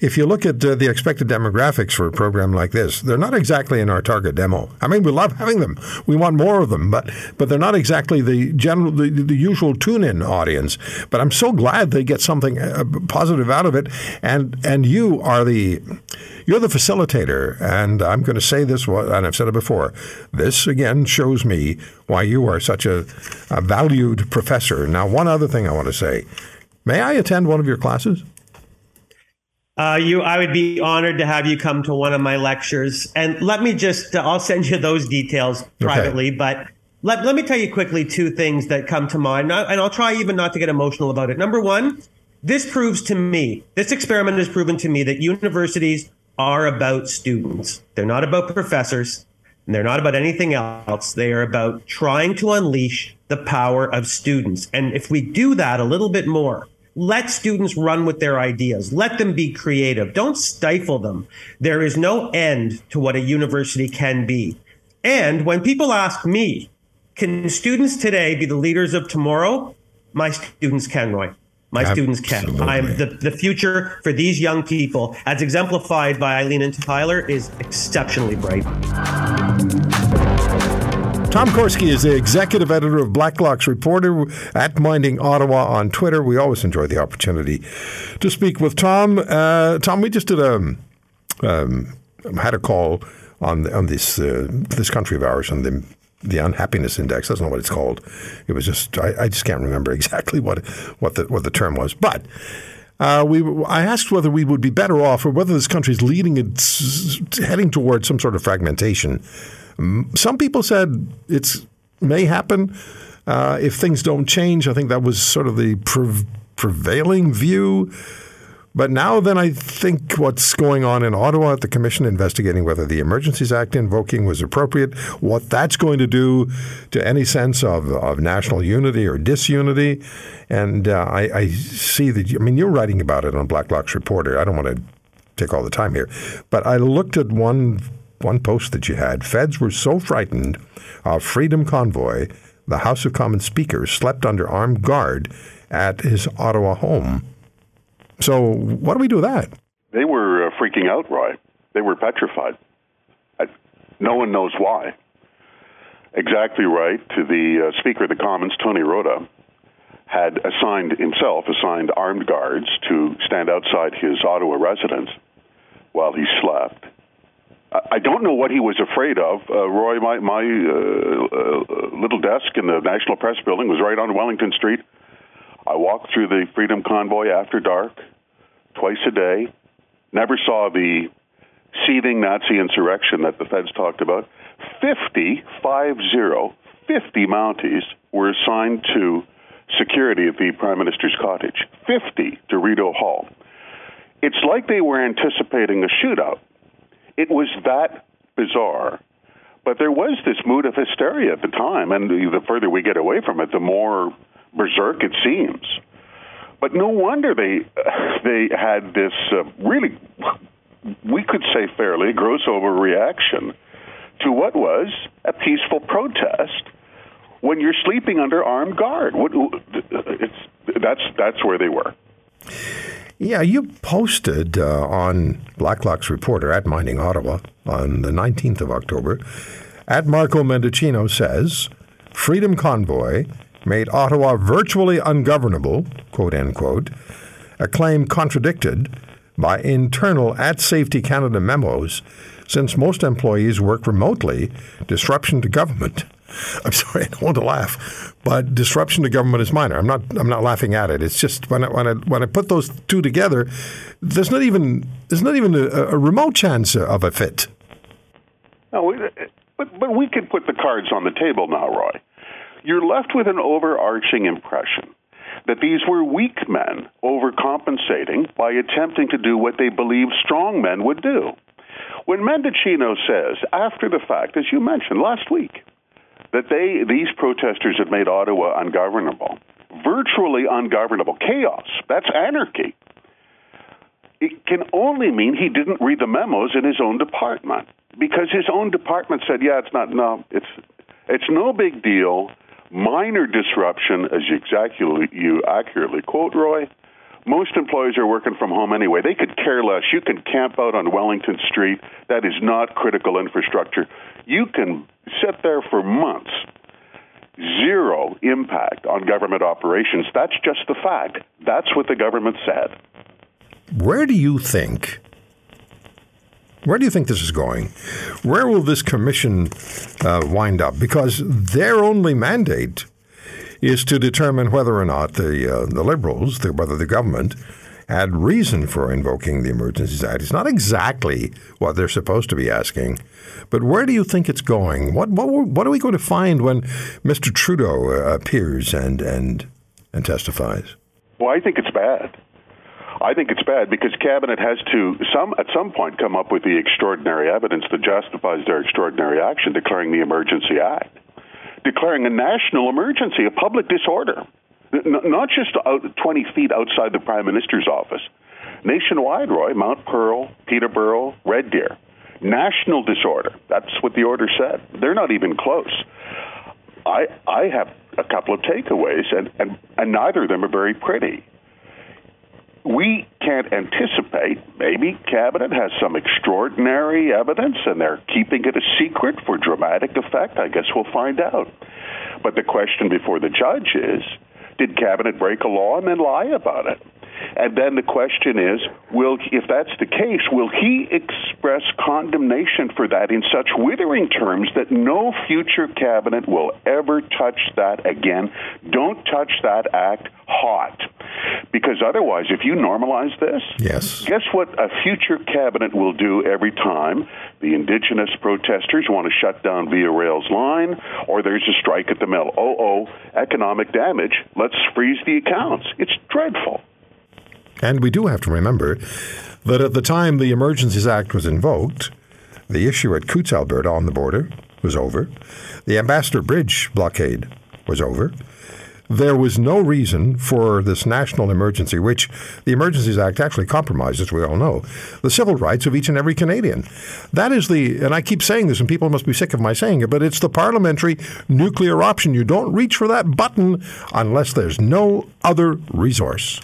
If you look at uh, the expected demographics for a program like this, they're not exactly in our target demo. I mean, we love having them. We want more of them, but but they're not exactly the general, the, the usual tune-in audience. But I'm so glad they get something uh, positive out of it, and and you are the you're the facilitator. And I'm going to say this, and I've said it before. This again shows me why you are such a, a valued professor. Now, one other thing I want to say: May I attend one of your classes? Uh, you, I would be honored to have you come to one of my lectures. And let me just, uh, I'll send you those details privately. Okay. But let, let me tell you quickly two things that come to mind. And I'll try even not to get emotional about it. Number one, this proves to me, this experiment has proven to me that universities are about students. They're not about professors. And they're not about anything else. They are about trying to unleash the power of students. And if we do that a little bit more, let students run with their ideas. Let them be creative. Don't stifle them. There is no end to what a university can be. And when people ask me, can students today be the leaders of tomorrow? My students can, Roy. My Absolutely. students can. I'm the, the future for these young people, as exemplified by Eileen and Tyler, is exceptionally bright. Tom Korski is the executive editor of Blacklock's Reporter at Minding Ottawa on Twitter. We always enjoy the opportunity to speak with Tom. Uh, Tom, we just did a um, had a call on on this uh, this country of ours on the the unhappiness index. That's not know what it's called. It was just I, I just can't remember exactly what what the what the term was, but. Uh, we, I asked whether we would be better off, or whether this country is leading, it's heading towards some sort of fragmentation some people said it may happen uh, if things don't change. I think that was sort of the pre- prevailing view. But now, then, I think what's going on in Ottawa at the Commission investigating whether the Emergencies Act invoking was appropriate, what that's going to do to any sense of, of national unity or disunity. And uh, I, I, see that, I mean, you're writing about it on Black Blacklock's Reporter. I don't want to take all the time here. But I looked at one one post that you had. Feds were so frightened of Freedom Convoy the House of Commons Speaker slept under armed guard at his Ottawa home. So, what do we do with that? They were uh, freaking out, Roy. They were petrified. I, no one knows why. Exactly right. To the uh, Speaker of the Commons, Tony Rota, had assigned himself assigned armed guards to stand outside his Ottawa residence while he slept. I don't know what he was afraid of. Uh, Roy, my, my uh, uh, little desk in the National Press Building was right on Wellington Street. I walked through the Freedom Convoy after dark, twice a day. Never saw the seething Nazi insurrection that the feds talked about. 50, 5 0, 50 Mounties were assigned to security at the Prime Minister's cottage. 50 Rideau Hall. It's like they were anticipating a shootout. It was that bizarre. But there was this mood of hysteria at the time, and the further we get away from it, the more berserk it seems. But no wonder they they had this uh, really, we could say fairly gross overreaction to what was a peaceful protest when you're sleeping under armed guard. It's, that's that's where they were. Yeah, you posted uh, on Blacklock's Reporter at Minding Ottawa on the 19th of October. At Marco Mendicino says, Freedom Convoy made Ottawa virtually ungovernable, quote unquote, a claim contradicted by internal at Safety Canada memos since most employees work remotely, disruption to government I'm sorry, I don't want to laugh, but disruption to government is minor. I'm not. I'm not laughing at it. It's just when I, when I when I put those two together, there's not even there's not even a, a remote chance of a fit. No, but but we could put the cards on the table now, Roy. You're left with an overarching impression that these were weak men overcompensating by attempting to do what they believed strong men would do. When Mendicino says, after the fact, as you mentioned last week, that they these protesters have made Ottawa ungovernable, virtually ungovernable, chaos. That's anarchy. It can only mean he didn't read the memos in his own department because his own department said, "Yeah, it's not no, it's it's no big deal, minor disruption," as you exactly you accurately quote Roy. Most employees are working from home anyway. They could care less. You can camp out on Wellington Street. That is not critical infrastructure. You can sit there for months. Zero impact on government operations. That's just the fact. That's what the government said. Where do you think? Where do you think this is going? Where will this commission uh, wind up? Because their only mandate is to determine whether or not the uh, the Liberals, the, whether the government, had reason for invoking the Emergencies Act. It's not exactly what they're supposed to be asking, but where do you think it's going? What what what are we going to find when Mr. Trudeau uh, appears and and and testifies? Well, I think it's bad. I think it's bad because cabinet has to some at some point come up with the extraordinary evidence that justifies their extraordinary action, declaring the Emergency Act, declaring a national emergency, a public disorder not just out 20 feet outside the Prime Minister's office. Nationwide, Roy, Mount Pearl, Peterborough, Red Deer. National disorder. That's what the order said. They're not even close. I, I have a couple of takeaways, and, and, and neither of them are very pretty. We can't anticipate. Maybe Cabinet has some extraordinary evidence and they're keeping it a secret for dramatic effect. I guess we'll find out. But the question before the judge is did cabinet break a law and then lie about it? And then the question is, will if that's the case, will he express condemnation for that in such withering terms that no future cabinet will ever touch that again? Don't touch that act hot. Because otherwise, if you normalize this, yes. guess what a future cabinet will do every time the indigenous protesters want to shut down Via Rail's line or there's a strike at the mill? Oh, oh, economic damage. Let's freeze the accounts. It's dreadful. And we do have to remember that at the time the Emergencies Act was invoked, the issue at Coutts, Alberta, on the border was over. The Ambassador Bridge blockade was over. there was no reason for this national emergency, which the Emergencies Act actually compromises, we all know, the civil rights of each and every Canadian. That is the, and I keep saying this, and people must be sick of my saying it, but it's the parliamentary nuclear option. You don't reach for that button unless there's no other resource.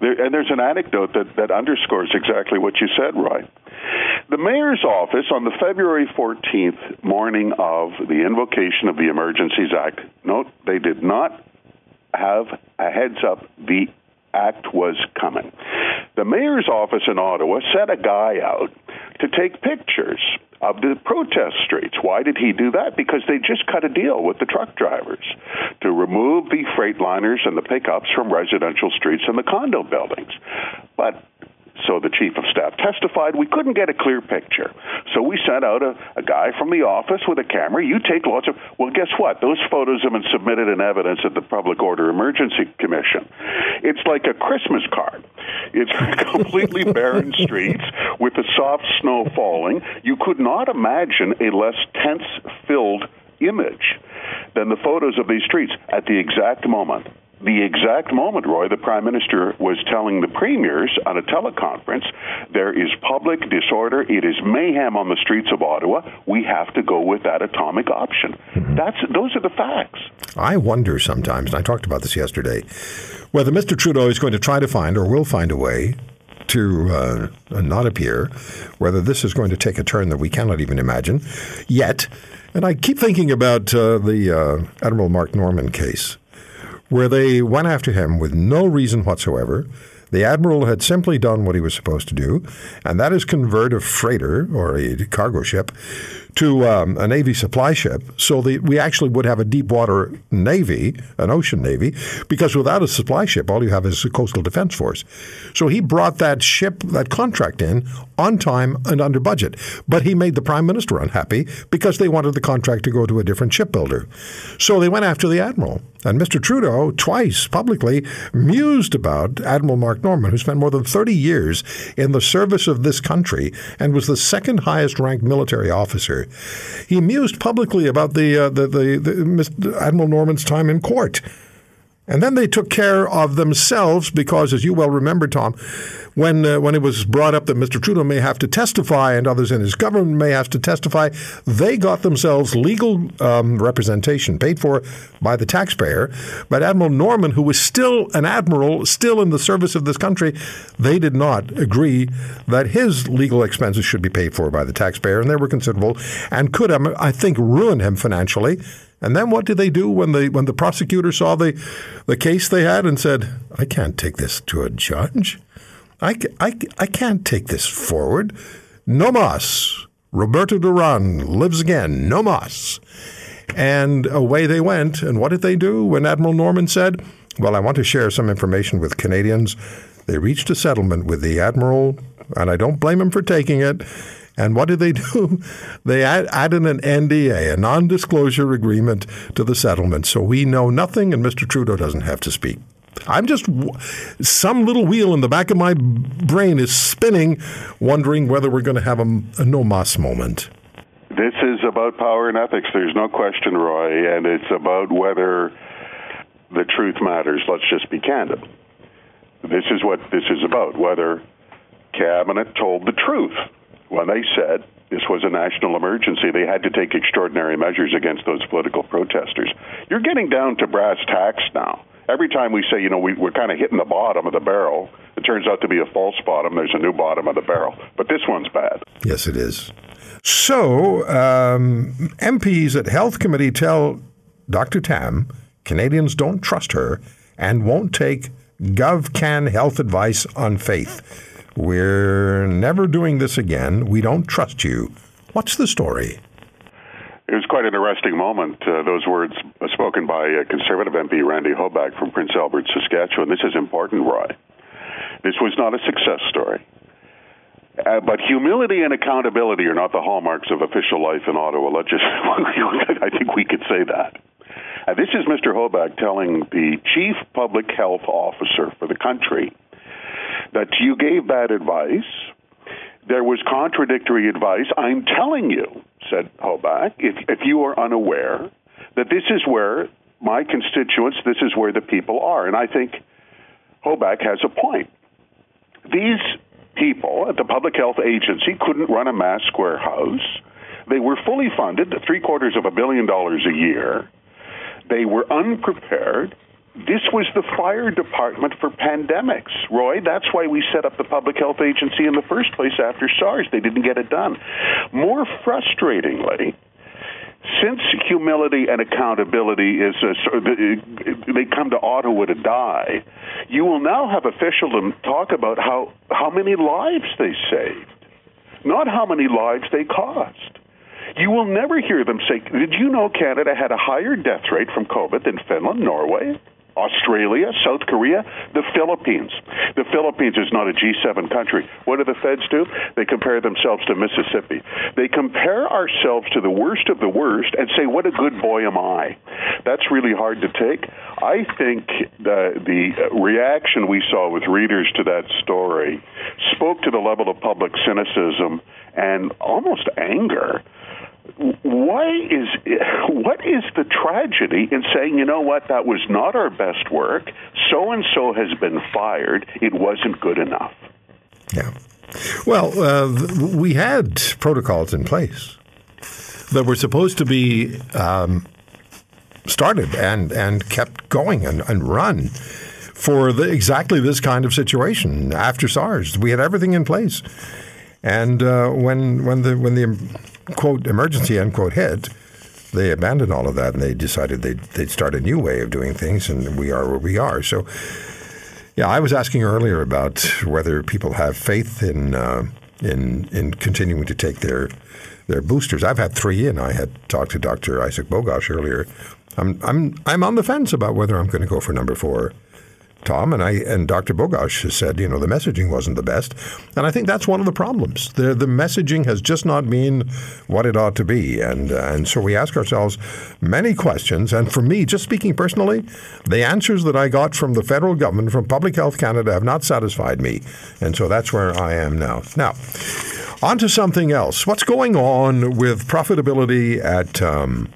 There, and there's an anecdote that, that underscores exactly what you said, Roy. The mayor's office on the February 14th morning of the invocation of the Emergencies Act, note they did not have a heads up the act was coming. The mayor's office in Ottawa sent a guy out to take pictures of the protest streets. Why did he do that? Because they just cut a deal with the truck drivers to remove the freight liners and the pickups from residential streets and the condo buildings. But so the chief of staff testified we couldn't get a clear picture. So we sent out a, a guy from the office with a camera. You take lots of. Well, guess what? Those photos have been submitted in evidence at the Public Order Emergency Commission. It's like a Christmas card. It's completely barren streets with the soft snow falling. You could not imagine a less tense filled image than the photos of these streets at the exact moment the exact moment, Roy, the Prime Minister was telling the premiers on a teleconference there is public disorder, it is mayhem on the streets of Ottawa. We have to go with that atomic option. That's those are the facts. I wonder sometimes, and I talked about this yesterday, whether Mr. Trudeau is going to try to find or will find a way to uh, not appear, whether this is going to take a turn that we cannot even imagine yet. And I keep thinking about uh, the uh, Admiral Mark Norman case where they went after him with no reason whatsoever. The admiral had simply done what he was supposed to do, and that is convert a freighter or a cargo ship to um, a Navy supply ship so that we actually would have a deep water Navy, an ocean Navy, because without a supply ship, all you have is a coastal defense force. So he brought that ship, that contract in on time and under budget. But he made the prime minister unhappy because they wanted the contract to go to a different shipbuilder. So they went after the admiral. And Mr. Trudeau, twice publicly, mused about Admiral Mark Norman, who spent more than 30 years in the service of this country and was the second highest ranked military officer. He mused publicly about the, uh, the, the, the Admiral Norman's time in court. And then they took care of themselves because, as you well remember, Tom, when uh, when it was brought up that Mr. Trudeau may have to testify and others in his government may have to testify, they got themselves legal um, representation paid for by the taxpayer. But Admiral Norman, who was still an admiral, still in the service of this country, they did not agree that his legal expenses should be paid for by the taxpayer, and they were considerable and could, um, I think, ruin him financially. And then what did they do when the when the prosecutor saw the the case they had and said, "I can't take this to a judge. I, I, I can't take this forward. No mas. Roberto Duran lives again. No mas. And away they went. And what did they do when Admiral Norman said, Well, I want to share some information with Canadians? They reached a settlement with the Admiral, and I don't blame him for taking it. And what did they do? They add, added an NDA, a non disclosure agreement, to the settlement. So we know nothing, and Mr. Trudeau doesn't have to speak. I'm just some little wheel in the back of my brain is spinning, wondering whether we're going to have a, a no mas moment. This is about power and ethics. There's no question, Roy, and it's about whether the truth matters. Let's just be candid. This is what this is about. Whether cabinet told the truth when they said this was a national emergency. They had to take extraordinary measures against those political protesters. You're getting down to brass tacks now every time we say, you know, we, we're kind of hitting the bottom of the barrel, it turns out to be a false bottom. There's a new bottom of the barrel. But this one's bad. Yes, it is. So, um, MPs at Health Committee tell Dr. Tam Canadians don't trust her and won't take GovCan health advice on faith. We're never doing this again. We don't trust you. What's the story? It was quite an interesting moment. Uh, those words spoken by a Conservative MP Randy Hoback from Prince Albert, Saskatchewan. This is important, Roy. This was not a success story. Uh, but humility and accountability are not the hallmarks of official life in Ottawa. Let's just, I think we could say that. Uh, this is Mr. Hoback telling the chief public health officer for the country that you gave bad advice. There was contradictory advice. I'm telling you said Hoback, if, if you are unaware that this is where my constituents, this is where the people are. And I think Hoback has a point. These people at the Public Health Agency couldn't run a mask warehouse. They were fully funded, three quarters of a billion dollars a year. They were unprepared. This was the fire department for pandemics, Roy. That's why we set up the Public Health Agency in the first place after SARS. They didn't get it done. More frustratingly, since humility and accountability is a, uh, they come to Ottawa to die, you will now have officials talk about how how many lives they saved, not how many lives they cost. You will never hear them say, "Did you know Canada had a higher death rate from COVID than Finland, Norway?" Australia, South Korea, the Philippines. The Philippines is not a G7 country. What do the feds do? They compare themselves to Mississippi. They compare ourselves to the worst of the worst and say, what a good boy am I. That's really hard to take. I think the, the reaction we saw with readers to that story spoke to the level of public cynicism and almost anger why is what is the tragedy in saying you know what that was not our best work so and so has been fired it wasn't good enough? Yeah. Well uh, we had protocols in place that were supposed to be um, started and and kept going and, and run for the, exactly this kind of situation after SARS. We had everything in place. And uh, when when the when the quote emergency unquote hit, they abandoned all of that and they decided they'd, they'd start a new way of doing things, and we are where we are. So, yeah, I was asking earlier about whether people have faith in uh, in in continuing to take their their boosters. I've had three, and I had talked to Dr. Isaac Bogoch earlier. I'm I'm I'm on the fence about whether I'm going to go for number four. Tom and I and Dr. Bogoch said, you know, the messaging wasn't the best, and I think that's one of the problems. The the messaging has just not been what it ought to be, and uh, and so we ask ourselves many questions. And for me, just speaking personally, the answers that I got from the federal government, from Public Health Canada, have not satisfied me, and so that's where I am now. Now, on to something else. What's going on with profitability at um,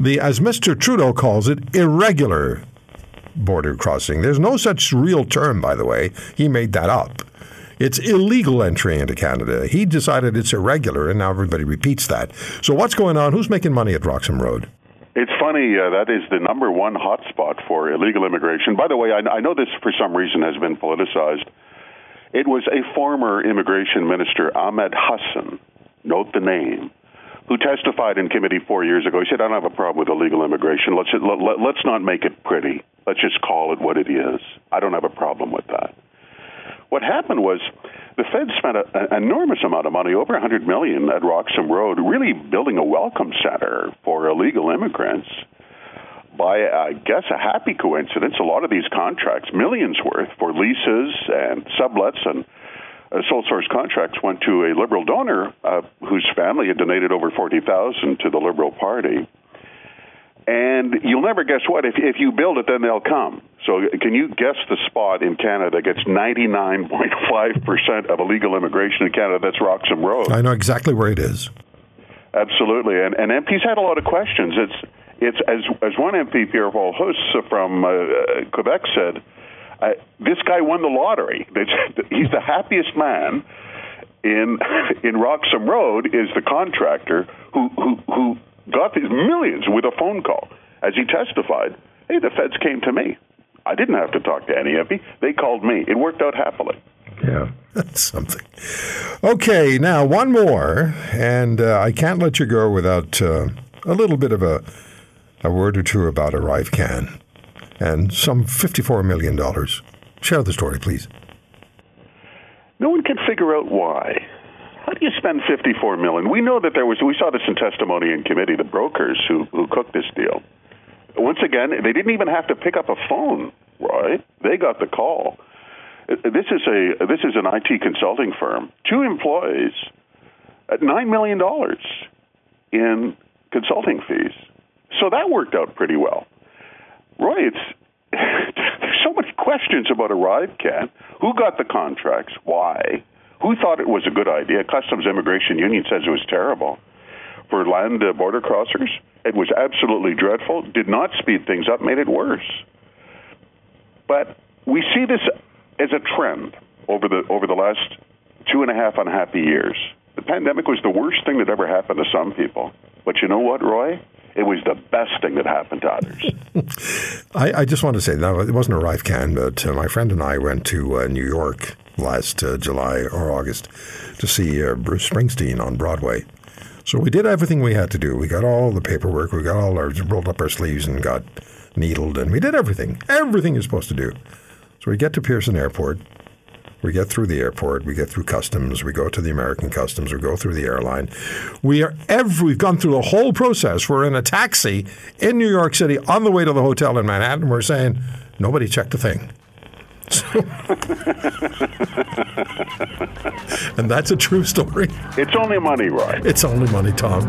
the, as Mr. Trudeau calls it, irregular border crossing. There's no such real term, by the way. He made that up. It's illegal entry into Canada. He decided it's irregular, and now everybody repeats that. So, what's going on? Who's making money at Roxham Road? It's funny, uh, that is the number one hotspot for illegal immigration. By the way, I, I know this for some reason has been politicized. It was a former immigration minister, Ahmed Hussen, note the name, who testified in committee four years ago. He said, I don't have a problem with illegal immigration. Let's, let, let, let's not make it pretty. Let's just call it what it is. I don't have a problem with that. What happened was the Fed spent an enormous amount of money, over 100 million, at Roxham Road, really building a welcome center for illegal immigrants. By, I guess, a happy coincidence, a lot of these contracts, millions worth for leases and sublets and uh, sole source contracts, went to a liberal donor uh, whose family had donated over 40,000 to the Liberal Party. And you'll never guess what. If, if you build it, then they'll come. So, can you guess the spot in Canada that gets 99.5% of illegal immigration in Canada? That's Roxham Road. I know exactly where it is. Absolutely. And, and MPs had a lot of questions. It's, it's as, as one MP, Pierre Paul from uh, Quebec, said, this guy won the lottery. He's the happiest man in in Roxham Road is the contractor who who who got these millions with a phone call. As he testified, hey, the feds came to me. I didn't have to talk to any MP. They called me. It worked out happily. Yeah, that's something. Okay, now one more, and uh, I can't let you go without uh, a little bit of a a word or two about ArriveCAN and some fifty-four million dollars. Share the story, please. No one can figure out why. How do you spend 54 million? We know that there was. We saw this in testimony in committee. The brokers who who cooked this deal. Once again, they didn't even have to pick up a phone. Right? They got the call. Uh, uh, this is a this is an IT consulting firm. Two employees at nine million dollars in consulting fees. So that worked out pretty well. Roy, it's there's so many questions about ArriveCAN. Who got the contracts? Why? Who thought it was a good idea? Customs Immigration Union says it was terrible. for land uh, border crossers. It was absolutely dreadful. Did not speed things up, made it worse. But we see this as a trend over the over the last two and a half unhappy years. The pandemic was the worst thing that ever happened to some people. But you know what, Roy? It was the best thing that happened to others. I, I, just want to say, no, it wasn't a ArriveCAN, but uh, my friend and I went to uh, New York last uh, July or August to see uh, Bruce Springsteen on Broadway. So we did everything we had to do. We got all the paperwork. We got all our rolled up our sleeves and got needled, and we did everything. Everything you're supposed to do. So we get to Pearson Airport. We get through the airport, we get through customs, we go to the American customs, we go through the airline. We are every, we've gone through the whole process. We're in a taxi in New York City on the way to the hotel in Manhattan. We're saying nobody checked a thing. And that's a true story. It's only money, right? It's only money, Tom.